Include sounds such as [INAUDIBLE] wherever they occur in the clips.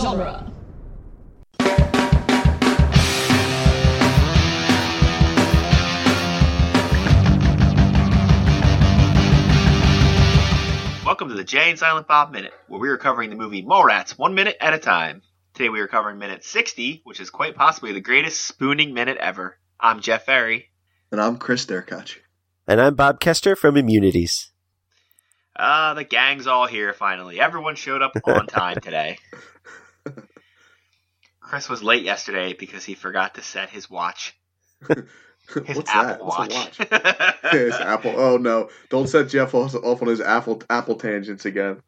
genre. Welcome to the Jay and Silent Bob Minute, where we are covering the movie Mallrats one minute at a time. Today we are covering minute 60, which is quite possibly the greatest spooning minute ever. I'm Jeff Ferry. And I'm Chris Derkach. And I'm Bob Kester from Immunities. Ah, the gang's all here finally. Everyone showed up on [LAUGHS] time today. Chris was late yesterday because he forgot to set his watch. [LAUGHS] His What's Apple that? What's a Watch. watch? his Apple. Oh no! Don't set Jeff off, off on his Apple Apple tangents again.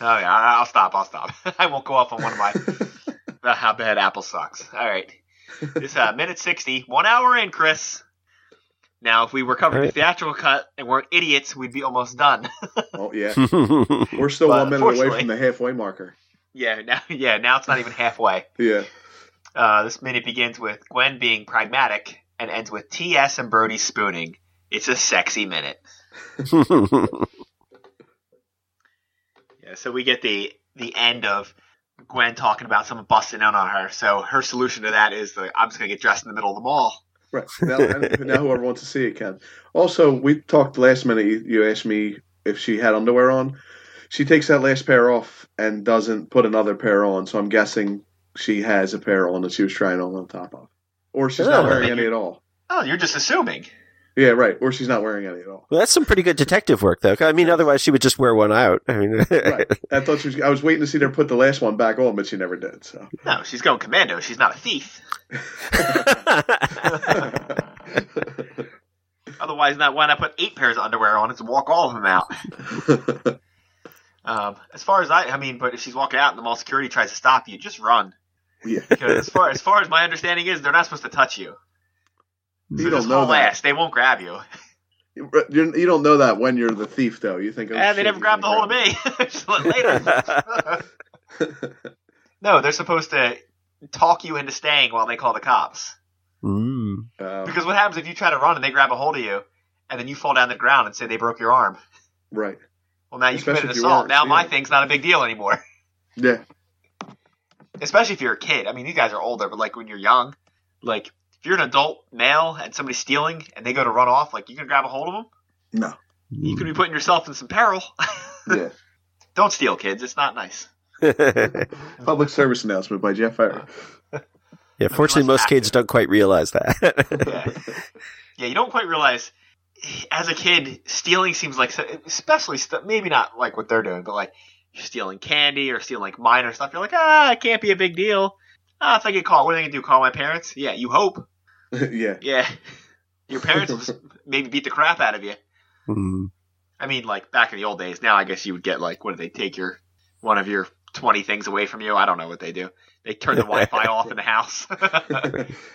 Oh yeah, I- I'll stop. I'll stop. [LAUGHS] I won't go off on one of my [LAUGHS] about how bad Apple sucks. All right, this uh, minute sixty, one hour in, Chris. Now, if we were covering All the right. theatrical cut and weren't idiots, we'd be almost done. oh yeah, yeah, we're still But one minute away from the halfway marker. yeah, now, yeah, now it's not even halfway. Yeah, Uh, this minute begins with Gwen being pragmatic and ends with T.S. and Brodie spooning. It's a sexy minute. [LAUGHS] Yeah, so we get the the end of Gwen talking about someone busting in on her. So her solution to that is like, I'm just gonna get dressed in the middle of the mall. right. Now, now whoever wants to see it can. Also, we talked last minute. You, you asked me if she had underwear on. She takes that last pair off and doesn't put another pair on. So I'm guessing she has a pair on that she was trying on on top of, or she's not Oh. wearing any at all. Oh, you're just assuming. Yeah, right. Or she's not wearing any at all. well, that's some pretty good detective work, though. I mean, otherwise she would just wear one out. I mean, [LAUGHS] right. I thought she was. I was waiting to see her put the last one back on, but she never did. So. No, she's going commando. She's not a thief. [LAUGHS] [LAUGHS] Otherwise, not why not put eight pairs of underwear on it to walk all of them out. Um, as far as I, I mean, but if she's walking out and the mall security tries to stop you, just run. Yeah. [LAUGHS] Because as far as far as my understanding is, they're not supposed to touch you. You So don't just know haul that. ass. They won't grab you. You're, you don't know that when you're the thief, though. You think, oh, and they never he's grabbed the gonna hold of me. [LAUGHS] Later. [LAUGHS] no, they're supposed to talk you into staying while they call the cops. mm. Um, Because what happens if you try to run and they grab a hold of you, and then you fall down the ground and say they broke your arm? right. Well, now you Especially committed if you assault. weren't Now my thing's not a big deal anymore. Yeah. Especially if you're a kid. I mean, these guys are older, but like when you're young, like if you're an adult male and somebody's stealing and they go to run off, like you can grab a hold of them. No. You could be putting yourself in some peril. [LAUGHS] Yeah. Don't steal, kids. It's not nice. [LAUGHS] Public service announcement by Jeff Farrer. [LAUGHS] yeah, fortunately, most kids don't quite realize that. Yeah. Yeah, you don't quite realize. As a kid, stealing seems like, especially st- maybe not like what they're doing, but like you're stealing candy or stealing like minor stuff. You're like, ah, it can't be a big deal. Ah, if I get caught, what are they gonna do? Call my parents? Yeah, you hope. [LAUGHS] yeah. Yeah, your parents will [LAUGHS] just maybe beat the crap out of you. Mm. I mean, like back in the old days. Now, I guess you would get like, what do they take your one of your twenty things away from you? I don't know what they do. They turn the Wi-Fi [LAUGHS] off in the house.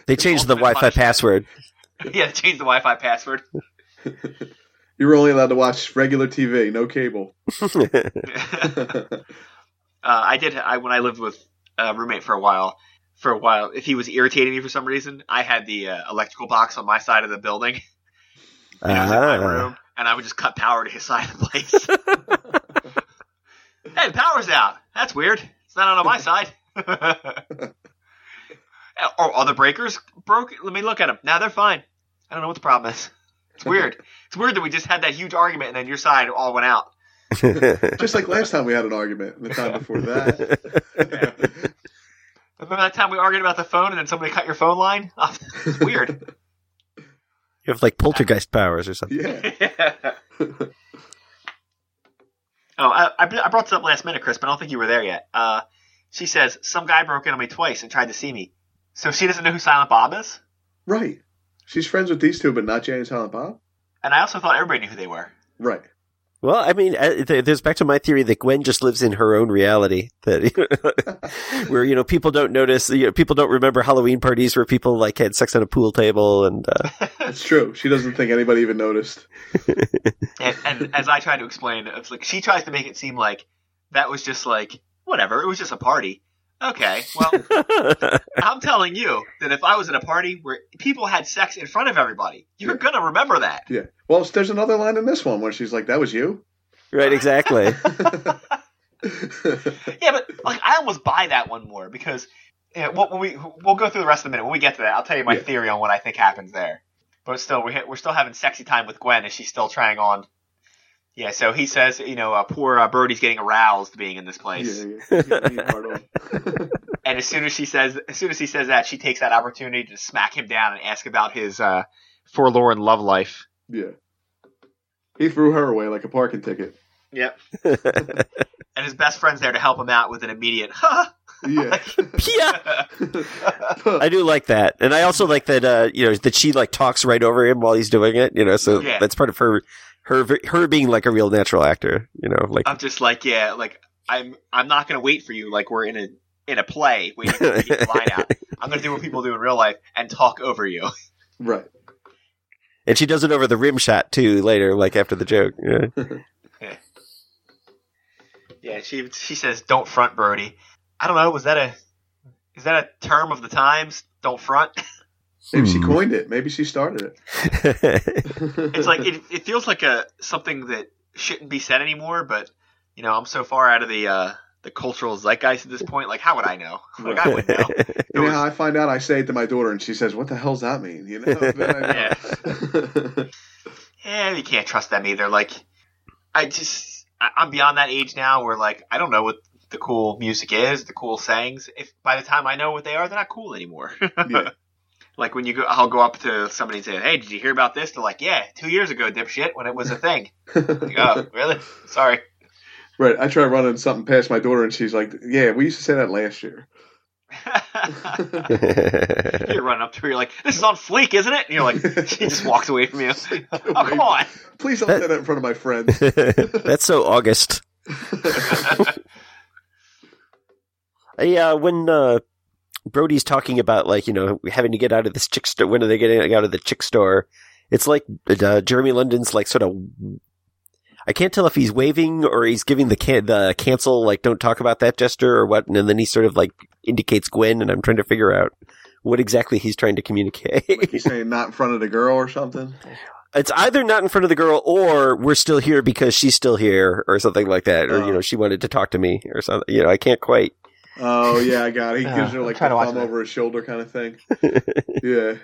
They changed the Wi-Fi punishment. password. yeah, change the Wi-Fi password. You were only allowed to watch regular TV, no cable. [LAUGHS] [LAUGHS] uh, I did. I when I lived with a roommate for a while. For a while, if he was irritating me for some reason, I had the uh, electrical box on my side of the building. [LAUGHS] And it was in my Ah. room, and I would just cut power to his side of the place. hey, the power's out. That's weird. It's not on my side. or the breakers broke. Let me look at them. Now they're fine. I don't know what the problem is. It's weird. it's weird that we just had that huge argument, and then your side all went out. [LAUGHS] Just like last time we had an argument, and the time before that. [LAUGHS] [LAUGHS] Remember that time we argued about the phone, and then somebody cut your phone line? Oh, it's weird. You have like poltergeist powers or something. yeah. oh, I, I I brought this up last minute, Chris, but I don't think you were there yet. Uh, she says some guy broke in on me twice and tried to see me. So she doesn't know who Silent Bob is, Right. She's friends with these two, but not Jay and Silent Bob? and I also thought everybody knew who they were. Right. Well, I mean, uh, there's back to my theory that Gwen just lives in her own reality. That [LAUGHS] where you know people don't notice, you know, people don't remember Halloween parties where people like had sex on a pool table, and uh, [LAUGHS] It's true. She doesn't think anybody even noticed. [LAUGHS] And, and as I try to explain, it's like she tries to make it seem like that was just like whatever. It was just a party. Okay, well, [LAUGHS] I'm telling you that if I was at a party where people had sex in front of everybody, you're Yeah. gonna remember that. Yeah. Well, there's another line in this one where she's like, "That was you." right, exactly. [LAUGHS] [LAUGHS] Yeah, but like I almost buy that one more because yeah, we'll, we we'll go through the rest of the minute when we get to that. I'll tell you my Yeah. theory on what I think happens there. But still, we're we're still having sexy time with Gwen as she's still trying on. Yeah, so he says, you know, uh, poor uh, Birdie's getting aroused being in this place, Yeah, yeah. Get me part on. [LAUGHS] and as soon as she says, as soon as he says that, she takes that opportunity to smack him down and ask about his uh, forlorn love life. yeah. He threw her away like a parking ticket. Yep. [LAUGHS] and his best friend's there to help him out with an immediate, [LAUGHS] ha. Yeah. [LAUGHS] yeah. [LAUGHS] I do like that, and I also like that. Uh, you know that she like talks right over him while he's doing it. You know, so Yeah. that's part of her, her, her being like a real natural actor. You know, like I'm just like, yeah, like I'm I'm not gonna wait for you like we're in a in a play waiting for to get the line out. [LAUGHS] I'm gonna do what people do in real life and talk over you. right. and she does it over the rim shot too later, like after the joke. Yeah. Yeah, she she says, "Don't front, Brodie." I don't know. Was that a is that a term of the times? Don't front. [LAUGHS] Maybe she Hmm. coined it. Maybe she started it. [LAUGHS] It's like it, it feels like a something that shouldn't be said anymore. But you know, I'm so far out of the uh, the cultural zeitgeist at this point. Like, how would I know? [LAUGHS] Like, I wouldn't know. It You know was- how I find out? I say it to my daughter, and she says, "What the hell's that mean?" You know. Then I yeah, you can't trust them either. Like, I just, I, I'm beyond that age now where, like, I don't know what the cool music is, the cool sayings. If by the time I know what they are, they're not cool anymore. [LAUGHS] Yeah. Like when you go, I'll go up to somebody and say, "Hey, did you hear about this?" They're like, "Yeah, two years ago, dipshit, when it was a thing." [LAUGHS] Like, oh, really? Sorry. right. I try running something past my daughter, and she's like, "Yeah, we used to say that last year." [LAUGHS] you're running up to her, you're like, "This is on fleek, isn't it?" And you're like, she just walks away from you. oh, come on. Please don't say that in front of my friends. That's so August. Yeah, when uh, Brodie's talking about like you know having to get out of this chick store, when are they getting out of the chick store? It's like uh, Jeremy London's like sort of. I can't tell if he's waving or he's giving the can- the cancel like don't talk about that gesture or what, and then he sort of like indicates Gwen, and I'm trying to figure out what exactly he's trying to communicate. He's saying not in front of the girl or something. it's either not in front of the girl or we're still here because she's still here or something like that, or Oh. you know she wanted to talk to me or something. You know, I can't quite. Oh yeah, I got it. He [LAUGHS] Uh, gives her like the trying to watch thumb over his shoulder kind of thing. [LAUGHS] yeah,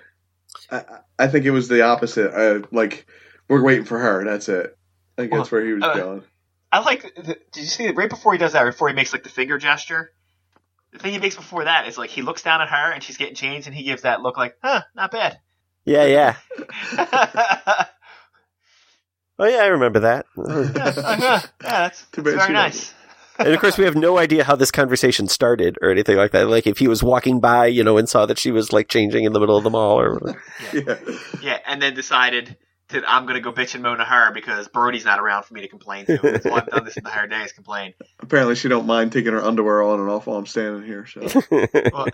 I, I think it was the opposite. Uh, like we're waiting for her. That's it. I think that's where he was uh, going. I like. The, did you see it right before he does that? Before he makes like the finger gesture. The thing he makes before that is like he looks down at her and she's getting changed, and he gives that look like, "Huh, not bad." Yeah, yeah. yeah, [LAUGHS] Oh yeah, I remember that. yeah, that's, Too that's bad very she nice. And of course, we have no idea how this conversation started or anything like that. Like if he was walking by, you know, and saw that she was like changing in the middle of the mall or whatever. Yeah, Yeah, and then decided that I'm gonna go bitch and moan to her because Brodie's not around for me to complain to. That's all I've done this entire day is complain. apparently she don't mind taking her underwear on and off while I'm standing here. So [LAUGHS] Well,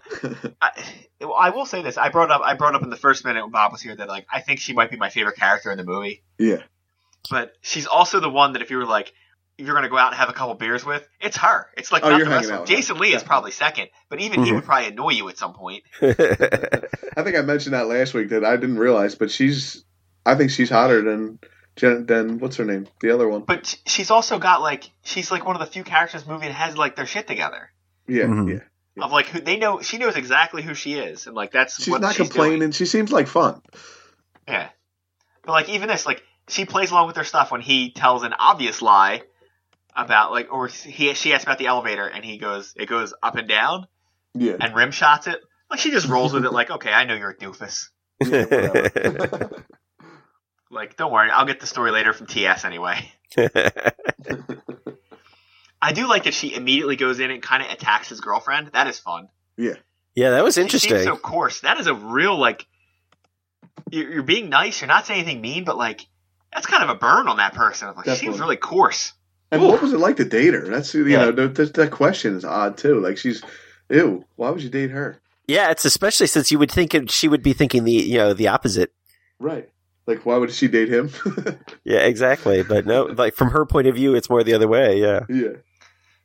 I, well, I will say this. I brought up I brought up in the first minute when Bob was here that like I think she might be my favorite character in the movie. yeah, But she's also the one that if you were like if you're gonna go out and have a couple beers with, it's her. It's like Oh, not the rest of out them. with her. Jason Lee is probably second, but even he Mhm. would probably annoy you at some point. [LAUGHS] I think I mentioned that last week that I didn't realize, but she's. I think she's hotter than Jen, than what's her name, the other one. But she's also got like she's like one of the few characters in the movie that has like their shit together. Yeah, Mhm. yeah. Yeah. Of like who they know she knows exactly who she is and like that's She's what not she's complaining. doing. She seems like fun. Yeah. But like even this, like she plays along with her stuff when he tells an obvious lie about like or he she asks about the elevator and he goes it goes up and down Yeah. and rim shots it. Like she just rolls with it like, okay, I know you're a doofus. [LAUGHS] yeah. [LAUGHS] Like, don't worry, I'll get the story later from TS anyway. [LAUGHS] I do like that she immediately goes in and kind of attacks his girlfriend. That is fun. yeah, yeah that was interesting. seems so coarse. That is a real like. You're, you're being nice. You're not saying anything mean, but like that's kind of a burn on that person. Like she seems Definitely. really coarse. And what was it like to date her? That's you Yeah. know th- th- that question is odd too. Like she's, ew. Why would you date her? yeah, it's especially since you would think it, she would be thinking the you know the opposite. Right. Like why would she date him? [LAUGHS] Yeah, exactly. But no, like from her point of view, it's more the other way. Yeah. yeah.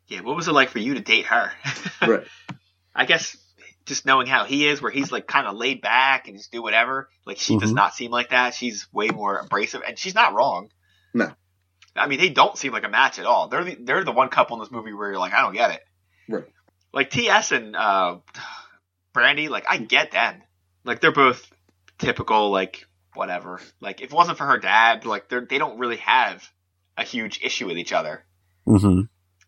Yeah, what was it like for you to date her? [LAUGHS] Right. I guess just knowing how he is, where he's like kind of laid back and just do whatever. Like she does Mhm. not seem like that. She's way more abrasive, and she's not wrong. No. I mean they don't seem like a match at all. They're the, they're the one couple in this movie where you're like, I don't get it. Right. like TS and uh, Brandy, like I get them. Like they're both typical, like whatever. Like if it wasn't for her dad, like they they don't really have a huge issue with each other. Mm-hmm.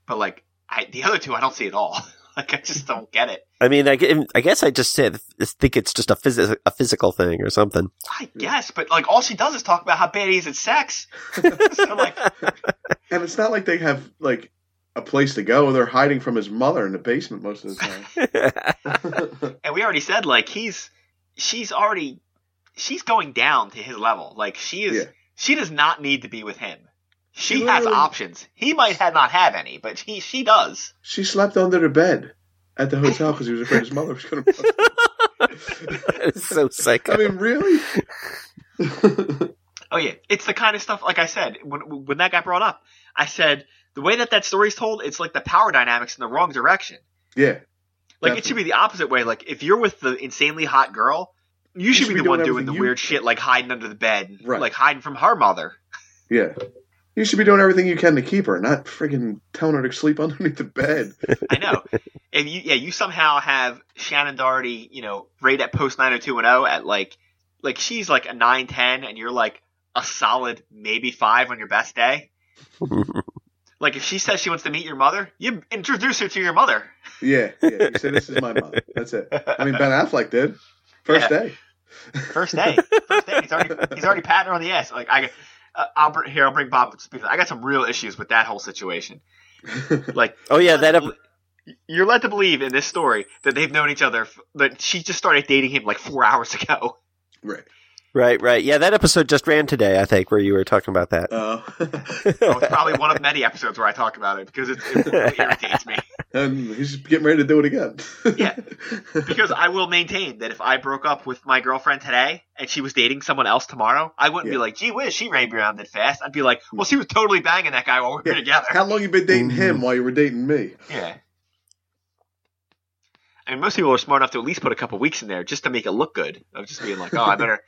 But like I, the other two, I don't see at all. [LAUGHS] like I just don't get it. I mean, I, I guess I just said think it's just a, phys- a physical thing or something. I guess, but like all she does is talk about how bad he is at sex. [LAUGHS] so like, [LAUGHS] And it's not like they have like a place to go. They're hiding from his mother in the basement most of the time. [LAUGHS] and we already said like he's she's already she's going down to his level. Like she is Yeah. she does not need to be with him. She She has literally- options. He might have not have any, but she she does. she slept under the bed at the hotel because he was afraid his mother was going [LAUGHS] to. it's so psycho. I mean, really? [LAUGHS] Oh yeah, it's the kind of stuff. Like I said, when when that got brought up, I said the way that that story's told, it's like the power dynamics in the wrong direction. yeah. Like it should be the opposite way. Like if you're with the insanely hot girl, you should, should be be the one doing doing the you- weird shit, like hiding under the bed, Right. like hiding from her mother. Yeah. You should be doing everything you can to keep her, not friggin' telling her to sleep [LAUGHS] underneath the bed. I know. and you, yeah, you somehow have Shannen Doherty, you know, rate at post 90210 at like, like she's like a 910 and you're like a solid maybe five on your best day. [LAUGHS] Like if she says she wants to meet your mother, you introduce her to your mother. Yeah, yeah. You say this is my mom. That's it. I mean, Ben Affleck did first Yeah. day. First day, first day, he's already he's already patting her on the ass. Like I, uh, I'll br- here I'll bring Bob to speak. I got some real issues with that whole situation. [LAUGHS] Like oh yeah, that ep- you're led to believe in this story that they've known each other. That she just started dating him like four hours ago. right. right, right. Yeah, that episode just ran today. I think where you were talking about that. Uh, Oh, [LAUGHS] it's probably one of many episodes where I talk about it because it, it really [LAUGHS] irritates me. And he's getting ready to do it again. Yeah. [LAUGHS] Because I will maintain that if I broke up with my girlfriend today and she was dating someone else tomorrow, I wouldn't be like, "Gee whiz, she ran around it fast." I'd be like, "Well, she was totally banging that guy while we were Yeah. together." How long you been dating him mm-hmm. while you were dating me? Yeah. I mean, most people are smart enough to at least put a couple weeks in there just to make it look good. Of just being like, "Oh, I [LAUGHS] better,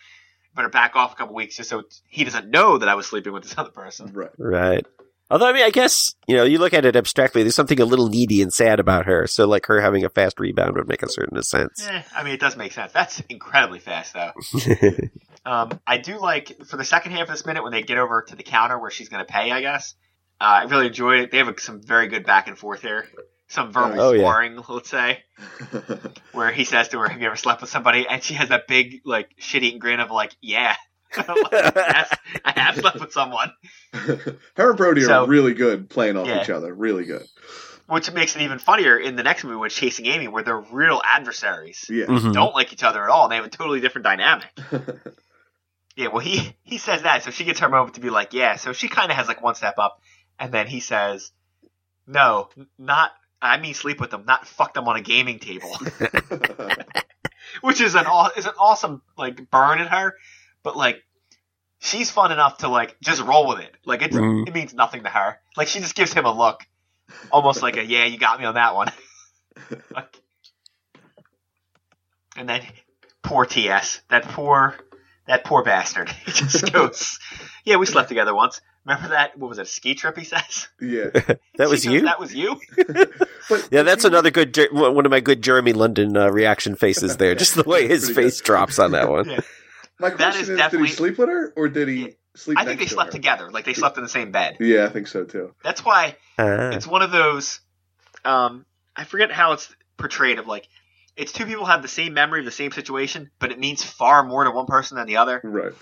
better back off a couple weeks just so he doesn't know that I was sleeping with this other person." Right. Right. Although I mean, I guess you know, you look at it abstractly. There's something a little needy and sad about her. So like her having a fast rebound would make a certain sense. Eh, I mean, it does make sense. That's incredibly fast, though. [LAUGHS] Um, I do like for the second half of this minute when they get over to the counter where she's going to pay. I guess uh, I really enjoy it. They have a, some very good back and forth here. Some verbal Oh, yeah. sparring, let's say, [LAUGHS] where he says to her, "Have you ever slept with somebody?" And she has that big, like, shit-eating grin of like, "Yeah, Like, yes, I have slept with someone," [LAUGHS] Her and Brodie So- are really good playing off Yeah. each other. Really good. which makes it even funnier in the next movie when Chasing Amy, where they're real adversaries. Yeah. Mhm. Don't like each other at all. and They have a totally different dynamic. [LAUGHS] Yeah, well, he he says that, so she gets her moment to be like, yeah. So she kind of has like one step up, and then he says, "No, not. I mean, sleep with them, not fuck them on a gaming table," [LAUGHS] which is an aw- is an awesome like burn in her, but like she's fun enough to like just roll with it. Like it's Mhm. it means nothing to her. Like she just gives him a look, almost like a yeah, you got me on that one. [LAUGHS] Like- and then poor TS, that poor that poor bastard. [LAUGHS] He just [LAUGHS] goes, "Yeah, we slept together once. Remember that? What was it? A ski trip?" He says. yeah. That was She goes, you. That was you. But Yeah, that's another good one of my good Jeremy London uh, reaction faces there. Just the way his Pretty face drops on that one. Yeah. My question is is, definitely- did he sleep with her or did he Yeah. sleep? I think they next to slept her? together. Like they slept in the same bed. Yeah, I think so too. That's why Ah. it's one of those. Um, I forget how it's portrayed. Of like, it's two people have the same memory of the same situation, but it means far more to one person than the other. Right.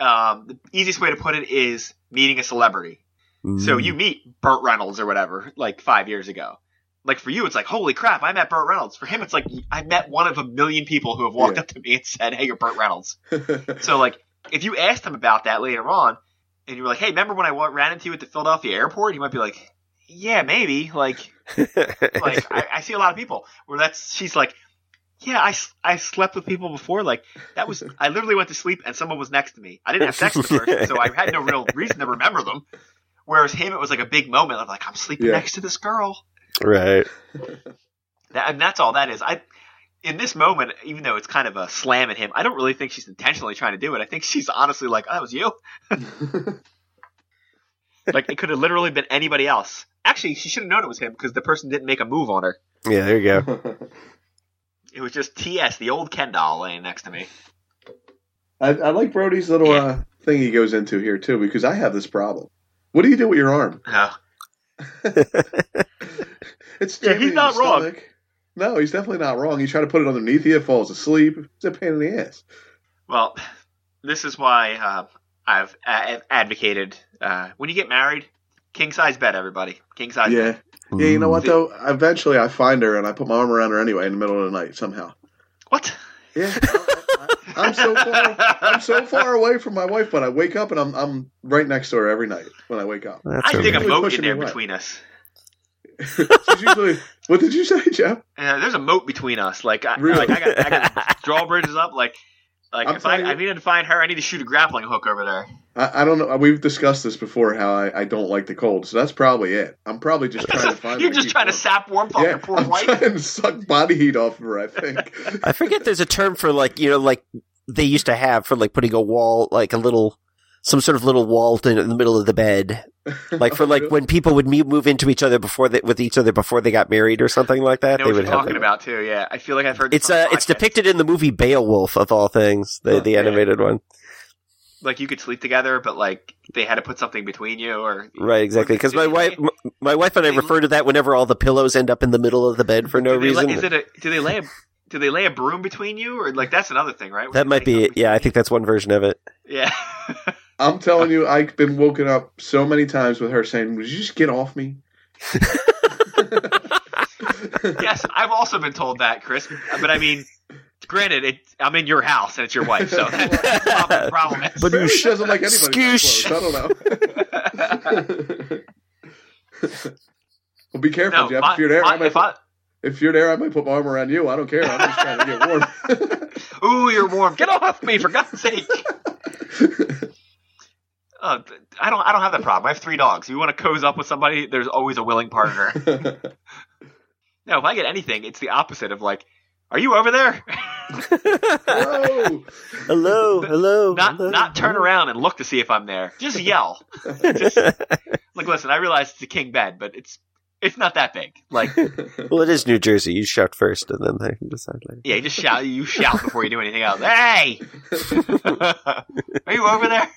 Um, the easiest way to put it is meeting a celebrity. So Mm. you meet Burt Reynolds or whatever, like five years ago. Like for you, it's like, holy crap, I met Burt Reynolds. For him, it's like, I met one of a million people who have walked Yeah. up to me and said, hey, you're Burt Reynolds. [LAUGHS] So like, if you asked him about that later on, and you were like, hey, remember when I ran into you at the Philadelphia airport? He might be like, yeah, maybe. Like, [LAUGHS] like I, I see a lot of people where that's she's like, yeah, I, I slept with people before. Like that was I literally went to sleep and someone was next to me. I didn't have sex with person, so I had no real reason to remember them. Whereas him, it was like a big moment of like I'm sleeping Yeah. next to this girl. Right. [LAUGHS] That, and that's all that is. I in this moment, even though it's kind of a slam at him, I don't really think she's intentionally trying to do it. I think she's honestly like, oh, that was you. [LAUGHS] Like it could have literally been anybody else. actually, she should have known it was him because the person didn't make a move on her. Yeah, there you go. [LAUGHS] It was just TS, the old Ken doll, laying next to me. I, I like Brodie's little Yeah. uh, thing he goes into here too because I have this problem. What do you do with your arm? Oh, It's Yeah, he's not wrong. stomach. No, he's definitely not wrong. You try to put it underneath you, it falls asleep. It's a pain in the ass. well, this is why uh, I've a- advocated uh, when you get married, king size bed, everybody, king size Yeah. bed. Yeah, you know what though? Eventually I find her and I put my arm around her anyway in the middle of the night somehow. What? Yeah. I, am so far I'm so far away from my wife, but I wake up and I'm I'm right next to her every night when I wake up. That's I dig a okay. Really moat in there between us. She's usually What did you say, Jeff? Uh, there's a moat between us. Like, I, Really? like I got, I got [LAUGHS] drawbridges up. Like, like I'm if I, you- I needed to find her, I need to shoot a grappling hook over there. I, I don't know. We've discussed this before. How I, I don't like the cold, so that's probably it. I'm probably just trying to find. [LAUGHS] You're her just keep trying to sap warmth off Yeah, your poor I'm wife. trying to suck body heat off of her. I think. I forget there's a term for like you know like they used to have for like putting a wall like a little some sort of little wall in the middle of the bed [LAUGHS] like for like when people would me- move into each other before they with each other before they got married or something like that they what would you're have talking that. about too. Yeah, I feel like I've heard. it's uh it's depicted in the movie Beowulf of all things the Huh, the yeah. animated one Like you could sleep together, but like they had to put something between you, or right exactly because my wife lay- m- my wife and I refer to that whenever all the pillows end up in the middle of the bed for [LAUGHS] no do they lay- reason Is it a? Do they lay a? Do they lay a broom between you, or like that's another thing, right? Where that might be it yeah I think that's one version of it? Yeah. [LAUGHS] I'm telling you, I've been woken up so many times with her saying, "Would you just get off me?" [LAUGHS] yes, I've also been told that, Chris. But I mean, granted, it, I'm in your house and it's your wife, so that's probably the problem. But- Maybe she doesn't like anybody. that Skoosh. close. I don't know. [LAUGHS] well, be careful, no, Jeff. my- if you're there, my- I might if I, If you're there, I might put my arm around you. I don't care. I'm just trying to get warm. [LAUGHS] ooh, you're warm. Get off me, for God's sake. [LAUGHS] Uh, I don't. I don't have that problem. I have three dogs. If you want to cozy up with somebody, there's always a willing partner. [LAUGHS] No, if I get anything, it's the opposite of like, "Are you over there?" Whoa! hello hello not hello. not turn around and look to see if I'm there. Just yell. Just like, listen. I realize it's a king bed, but it's it's not that big. Like, [LAUGHS] well it is New Jersey you shout first and then they can decide later yeah, you just shout. You shout before you do anything else. Hey, [LAUGHS] are you over there?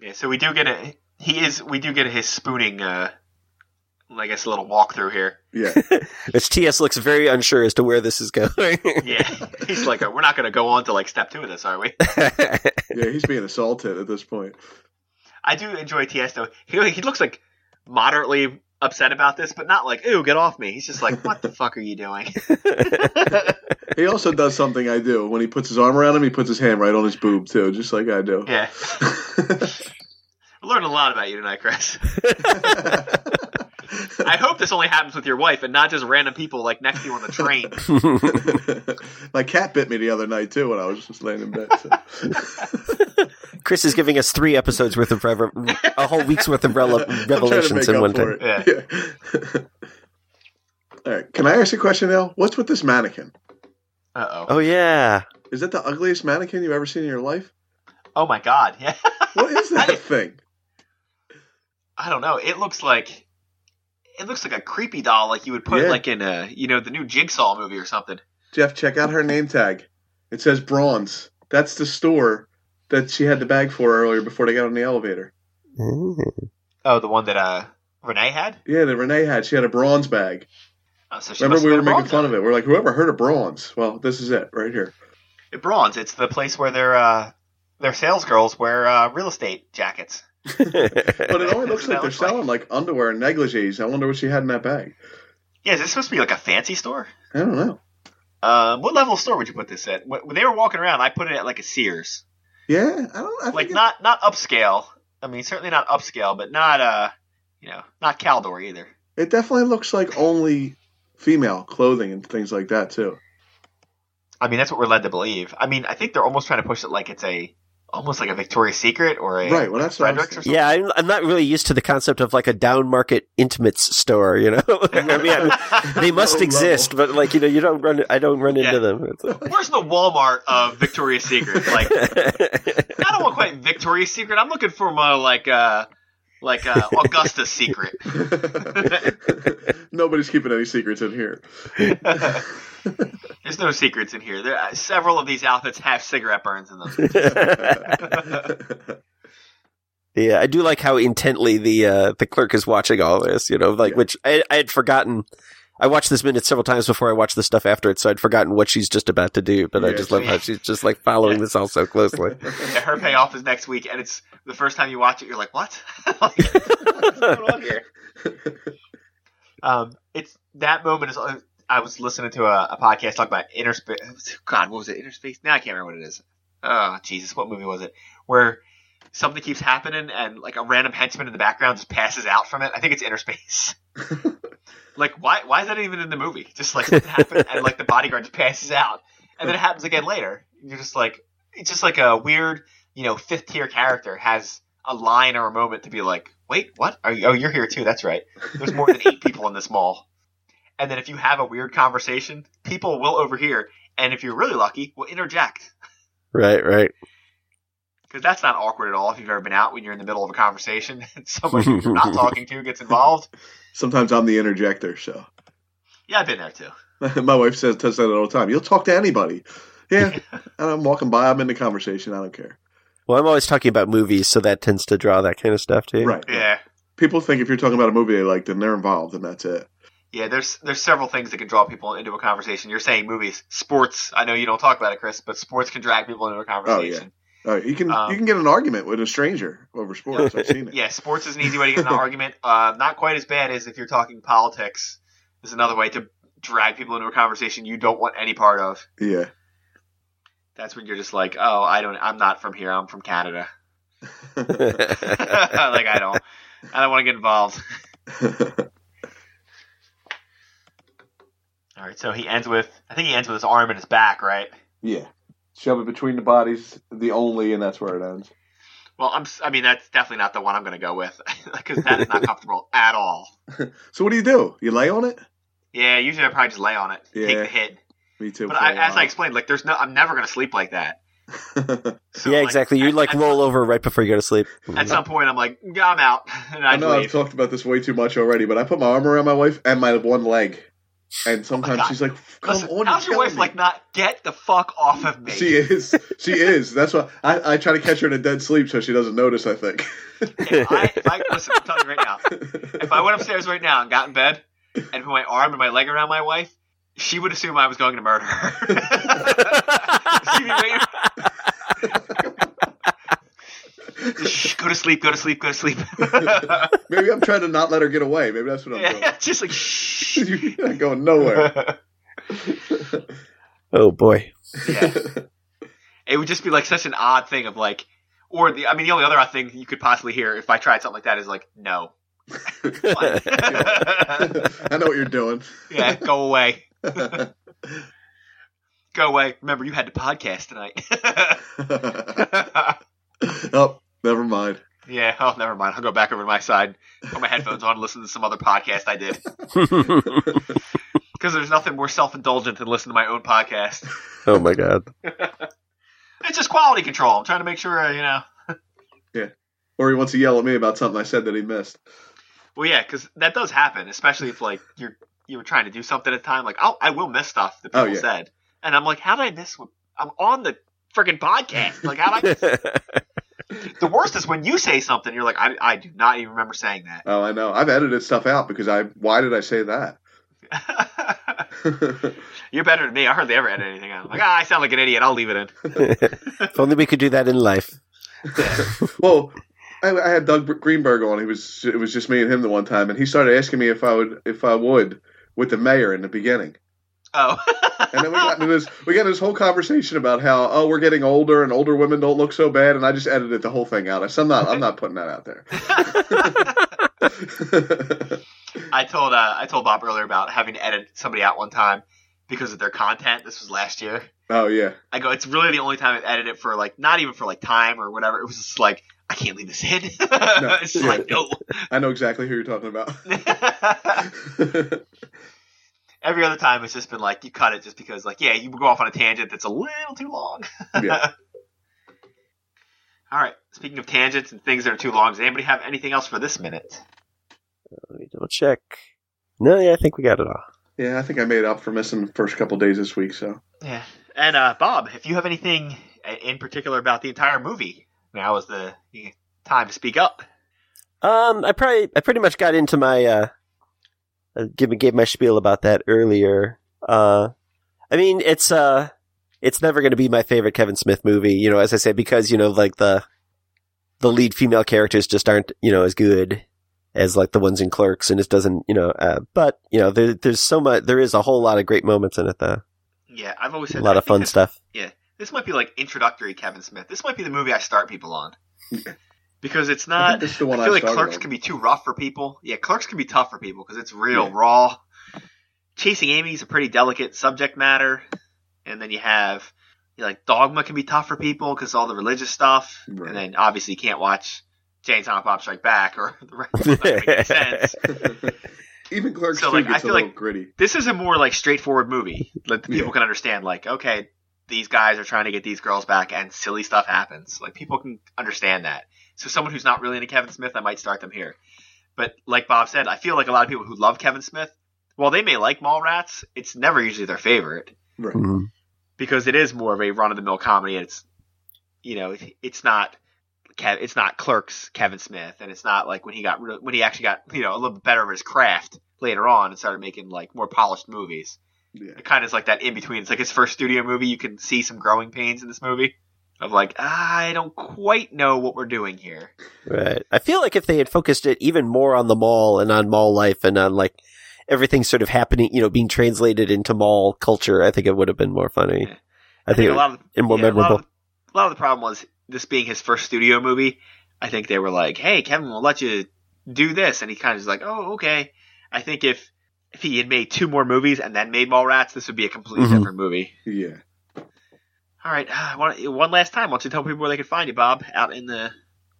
Yeah. So we do get a. He is. We do get his spooning. uh I guess a little walkthrough here. yeah. [LAUGHS] Which TS looks very unsure as to where this is going. Yeah, he's like, we're not going to go on to like step two of this, are we? Yeah, he's being assaulted at this point. I do enjoy TS though. He he looks like moderately upset about this, but not like, ooh, get off me." He's just like, "What the fuck are you doing?" [LAUGHS] He also does something I do. When he puts his arm around him, he puts his hand right on his boob, too, just like I do. Yeah, [LAUGHS] I learned a lot about you tonight, Chris. [LAUGHS] I hope this only happens with your wife and not just random people like next to you on the train. My cat bit me the other night, too, when I was just laying in bed. so. Chris is giving us three episodes worth of rever- a whole week's worth of [LAUGHS] rele- I'm trying to revelations in one for time. it. Yeah. [LAUGHS] All right. Can I ask a question now? What's with this mannequin? Uh oh. Oh yeah, Is that the ugliest mannequin you've ever seen in your life? Oh my god. [LAUGHS] Yeah. What is that I- thing? I don't know. It looks like it looks like a creepy doll, like you would put Yeah. like in a you know the new Jigsaw movie or something. Jeff, check out her name tag. It says bronze. That's the store that she had the bag for earlier before they got on the elevator. Mm. Oh, the one that uh Rene had. Yeah, that Rene had. She had a bronze bag. Oh, so she Remember, we were making bronze fun of it. We're like, whoever heard of bronze? Well, this is it right here. It bronze. It's the place where their uh, their sales girls wear uh, real estate jackets. [LAUGHS] But it only looks like they're looks like- selling like underwear and negligees. I wonder what she had in that bag. Yeah, is this supposed to be like a fancy store? I don't know. Um, what level of store would you put this at? When when they were walking around, I put it at like a Sears, Yeah, I don't. I think like it- not not upscale. I mean, certainly not upscale, but not uh, you know, not Caldor either. It definitely looks like only female clothing and things like that too. I mean, that's what we're led to believe. I mean, I think they're almost trying to push it like it's a almost like a Victoria's Secret or a Right, well, that's what I was Fredericks or something. yeah, I'm, I'm not really used to the concept of like a down market intimates store. You know, [LAUGHS] I mean, I- [LAUGHS] they must Low exist, but like you know, you don't run. I don't run Yeah. into them. It's Where's the Walmart of Victoria's Secret? Like, like- [LAUGHS] I don't want quite Victoria's Secret. I'm looking for more like uh like uh, Augusta's secret. [LAUGHS] Nobody's keeping any secrets in here. There's no secrets in here. There, uh, several of these outfits have cigarette burns in them. [LAUGHS] Yeah, I do like how intently the uh, the clerk is watching all this. You know, like Yeah. which I, I had forgotten. I watched this minute several times before I watched the stuff after it, so I'd forgotten what she's just about to do. But I just love how she's just like following this all so closely. [LAUGHS] Yeah, her payoff is next week, and it's the first time you watch it, you're like, "What? [LAUGHS] like, what's going on here?" [LAUGHS] Um, it's that moment is. I was listening to a, a podcast talk about Innerspace. God, what was it? Innerspace? Now I can't remember what it is. Oh Jesus, what movie was it? Where something keeps happening, and like a random henchman in the background just passes out from it. I think it's Innerspace. Like, why? Why is that even in the movie? [LAUGHS] Just like something happened, and like the bodyguard just passes out, and then it happens again later. You're just like, it's just like a weird, you know, fifth tier character has a line or a moment to be like, wait, what? Oh, Are you, oh, you're here too. That's right. There's more than eight people in this mall. And then if you have a weird conversation, people will overhear, and if you're really lucky, will interject. right, right. Because that's not awkward at all if you've ever been out when you're in the middle of a conversation [LAUGHS] and someone you're not [LAUGHS] talking to gets involved. Sometimes I'm the interjector, so Yeah, I've been there too. [LAUGHS] my wife says does that all the time. You'll talk to anybody. Yeah, and I'm walking by. I'm in the conversation. I don't care. Well, I'm always talking about movies, so that tends to draw that kind of stuff too. Right. Yeah. People think if you're talking about a movie they like, then they're involved, and that's it. Yeah, there's there's several things that can draw people into a conversation. You're saying movies, sports. I know you don't talk about it, Chris, but sports can drag people into a oh, conversation. All right, you can Um, you can get an argument with a stranger over sports. I've seen it. [LAUGHS] yeah. sports is an easy way to get an [LAUGHS] argument. Uh, not quite as bad as if you're talking politics. Is another way to drag people into a conversation you don't want any part of. Yeah. That's when you're just like, oh, I don't, I'm not from here. I'm from Canada. [LAUGHS] like I don't, I don't want to get involved. All right, so he ends with, I think he ends with his arm and his back, right? yeah. Shove it between the bodies, the only, and that's where it ends. Well, I'm, s- I mean, that's definitely not the one I'm going to go with [LAUGHS] because that is not [LAUGHS] comfortable at all. So what do you do? You lay on it? Yeah, usually I probably just lay on it, take the hit. Me too. But for I, a as I explained, like, there's no, I'm never going to sleep like that. [LAUGHS] So, yeah, like, exactly. You like at roll over right before you go to sleep. At some point, I'm like, yeah, I'm out, and I I know I've talked about this way too much already, but I put my arm around my wife and my one leg, and oh sometimes God. she's like, "Come Listen, on, how's your wife killing like? Not get the fuck off of me. She is. She [LAUGHS] is. That's why I, I try to catch her in a dead sleep so she doesn't notice. I think. If I, if I listen, I'm telling you right now. If I went upstairs right now and got in bed and put my arm and my leg around my wife, she would assume I was going to murder her. [LAUGHS] She'd be waiting. Shh, go to sleep. Go to sleep. Go to sleep. [LAUGHS] Maybe I'm trying to not let her get away. Maybe that's what I'm yeah, [LAUGHS] just like shh. doing. [LAUGHS] You're not going nowhere. Oh boy. yeah. It would just be like such an odd thing of like, or the. I mean, the only other odd thing you could possibly hear if I tried something like that is like, no. I know what you're doing. Yeah, go away. Go away. Remember, you had to podcast tonight. oh, never mind. yeah, oh, never mind. I'll go back over to my side, put my headphones on, and listen to some other podcast I did. [LAUGHS] Because there's nothing more self indulgent than listening to my own podcast. oh my god. [LAUGHS] It's just quality control. I'm trying to make sure, uh, you know. [LAUGHS] Yeah. Or he wants to yell at me about something I said that he missed. Well, yeah, because that does happen, especially if like you're you were trying to do something at a time. Like, oh, I will miss stuff that people Oh, yeah. said, and I'm like, how did I miss? What? I'm on the freaking podcast. Like, how did I? The worst is when you say something, you're like, I, I do not even remember saying that. Oh, I know. I've edited stuff out because I. Why did I say that? [LAUGHS] You're better than me. I hardly ever edit anything out. I'm like, ah, I sound like an idiot. I'll leave it in. [LAUGHS] if only we could do that in life. [LAUGHS] well, I, I had Doug Greenberg on. He was. It was just me and him the one time, and he started asking me if I would, if I would, with the mayor in the beginning. Oh. And then we got into this. We got into this whole conversation about how oh we're getting older and older women don't look so bad, and I just edited the whole thing out. I said I'm not. I'm not putting that out there. [LAUGHS] [LAUGHS] I told uh, I told Bob earlier about having to edit somebody out one time because of their content. This was last year. oh yeah. I go, it's really the only time I've edited it for like not even for like time or whatever. It was just like I can't leave this in. [LAUGHS] it's just yeah. like no. I know exactly who you're talking about. Every other time it's just been like you cut it just because like yeah you go off on a tangent that's a little too long. [LAUGHS] Yeah. All right. Speaking of tangents and things that are too long, does anybody have anything else for this minute? Let me double check. No, yeah, I think we got it all. Yeah, I think I made up for missing the first couple days this week. So Yeah. And uh, Bob, if you have anything in particular about the entire movie, now is the time to speak up. Um, I probably I pretty much got into my uh, uh give gave my spiel about that earlier. Uh, I mean, it's uh, it's never going to be my favorite Kevin Smith movie. You know, as I said, because you know, like the the lead female characters just aren't you know as good as like the ones in Clerks, and it doesn't you know. Uh, but you know, there, there's so much. There is a whole lot of great moments in it, though. Yeah, I've always said a lot that. of fun stuff. Yeah, this might be like introductory Kevin Smith. This might be the movie I start people on. [LAUGHS] Because it's not. is the one I I, feel like Clerks can be too rough for people. Yeah, Clerks can be tough for people because it's real Yeah. raw. Chasing Amy is a pretty delicate subject matter, and then you have you know, like Dogma can be tough for people because all the religious stuff, Right. and then obviously you can't watch Jay and Silent Bob Strike Back or [LAUGHS] the rest of it sense. [LAUGHS] Even Clerks So, like, I feel like- gritty. This is a more like straightforward movie that the people Yeah. can understand. Like, okay, these guys are trying to get these girls back, and silly stuff happens. Like, people can understand that. So, someone who's not really into Kevin Smith, I might start them here. But like Bob said, I feel like a lot of people who love Kevin Smith, while they may like Mallrats, it's never usually their favorite Right. Mhm. because it is more of a run of the mill comedy. And it's, you know, it's not. Kev- It's not Clerks Kevin Smith, and it's not like when he got re- when he actually got you know a little bit better of his craft later on and started making like more polished movies Yeah. it kind of is like that in between. It's like his first studio movie. You can see some growing pains in this movie of like, I don't quite know what we're doing here. Right. I feel like if they had focused it even more on the mall and on mall life and on like everything sort of happening, you know, being translated into mall culture, I think it would have been more funny. Yeah. I think, a lot of and more yeah, a lot memorable. of- A lot of the problem was this being his first studio movie. I think they were like, "Hey, Kevin, we'll let you do this," and he kind of was like, "Oh, okay." I think if if he had made two more movies and then made Mallrats, this would be a completely Mhm. different movie. Yeah. All right, [SIGHS] uh, one, last time, why don't you tell people where they can find you, Bob, out in the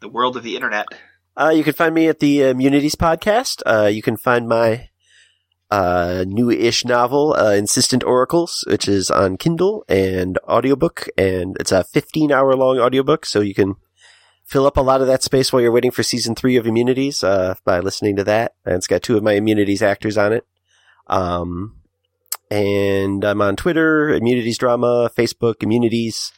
the world of the internet? Uh, you can find me at the Immunities podcast. Uh, you can find my uh, new-ish novel, uh, Insistent Oracles, which is on Kindle and audiobook, and it's a 15-hour-long audiobook, so you can fill up a lot of that space while you're waiting for season three of Immunities uh, by listening to that. And it's got two of my Immunities actors on it. Um, and I'm on Twitter, Immunities Drama, Facebook, Immunities,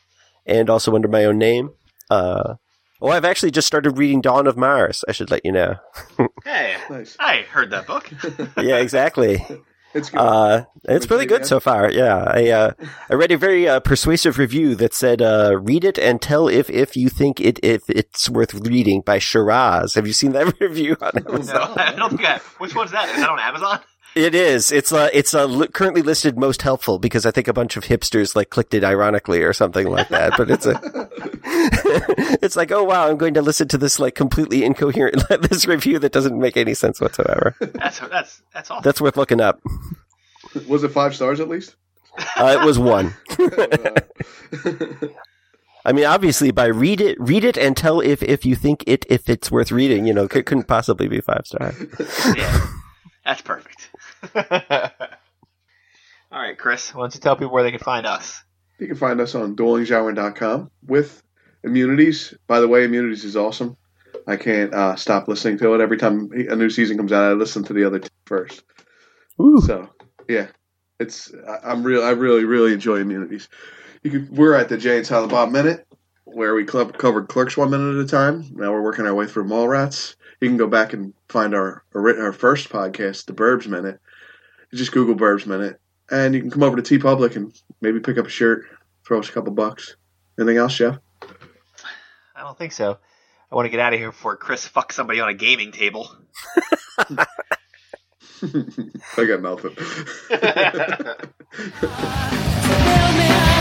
and also under my own name. Uh, Oh, I've actually just started reading Dawn of Mars. I should let you know. [LAUGHS] Hey, Nice. I heard that book. [LAUGHS] Yeah, exactly. it's good. Uh, it's Which really good so far. Yeah, I uh, I read a very uh, persuasive review that said, uh, "Read it and tell if if you think it if it's worth reading." By Shiraz. Have you seen that [LAUGHS] review on Amazon? No, I don't think I. Which one's that? Is that on Amazon? It is. It's uh, it's uh, li- currently listed most helpful because I think a bunch of hipsters like clicked it ironically or something like that. But it's a, [LAUGHS] it's like, oh wow, I'm going to listen to this like completely incoherent [LAUGHS] this review that doesn't make any sense whatsoever. That's that's that's awesome. That's worth looking up. Was it five stars at least? Uh, it was one. Uh, [LAUGHS] I mean, obviously, by read it, read it, and tell if if you think it if it's worth reading. You know, it couldn't possibly be five star. yeah, that's perfect. [LAUGHS] All right, Chris, why don't you tell people where they can find us? you can find us on duelinggenre.com with immunities. By the way, immunities is awesome. I can't uh, stop listening to it every time a new season comes out. I listen to the other two first. Ooh. So yeah, it's I- I'm real. I really really enjoy immunities. You can, we're at the Jay and Silent Bob minute where we club, covered clerks one minute at a time. Now we're working our way through Mallrats. You can go back and find our our our first podcast, the Burbs Minute. You just Google Burbs Minute, and you can come over to TeePublic and maybe pick up a shirt, throw us a couple bucks. Anything else, Jeff? I don't think so. I want to get out of here before Chris fucks somebody on a gaming table. [LAUGHS] [LAUGHS] I got nothing. [LAUGHS] Build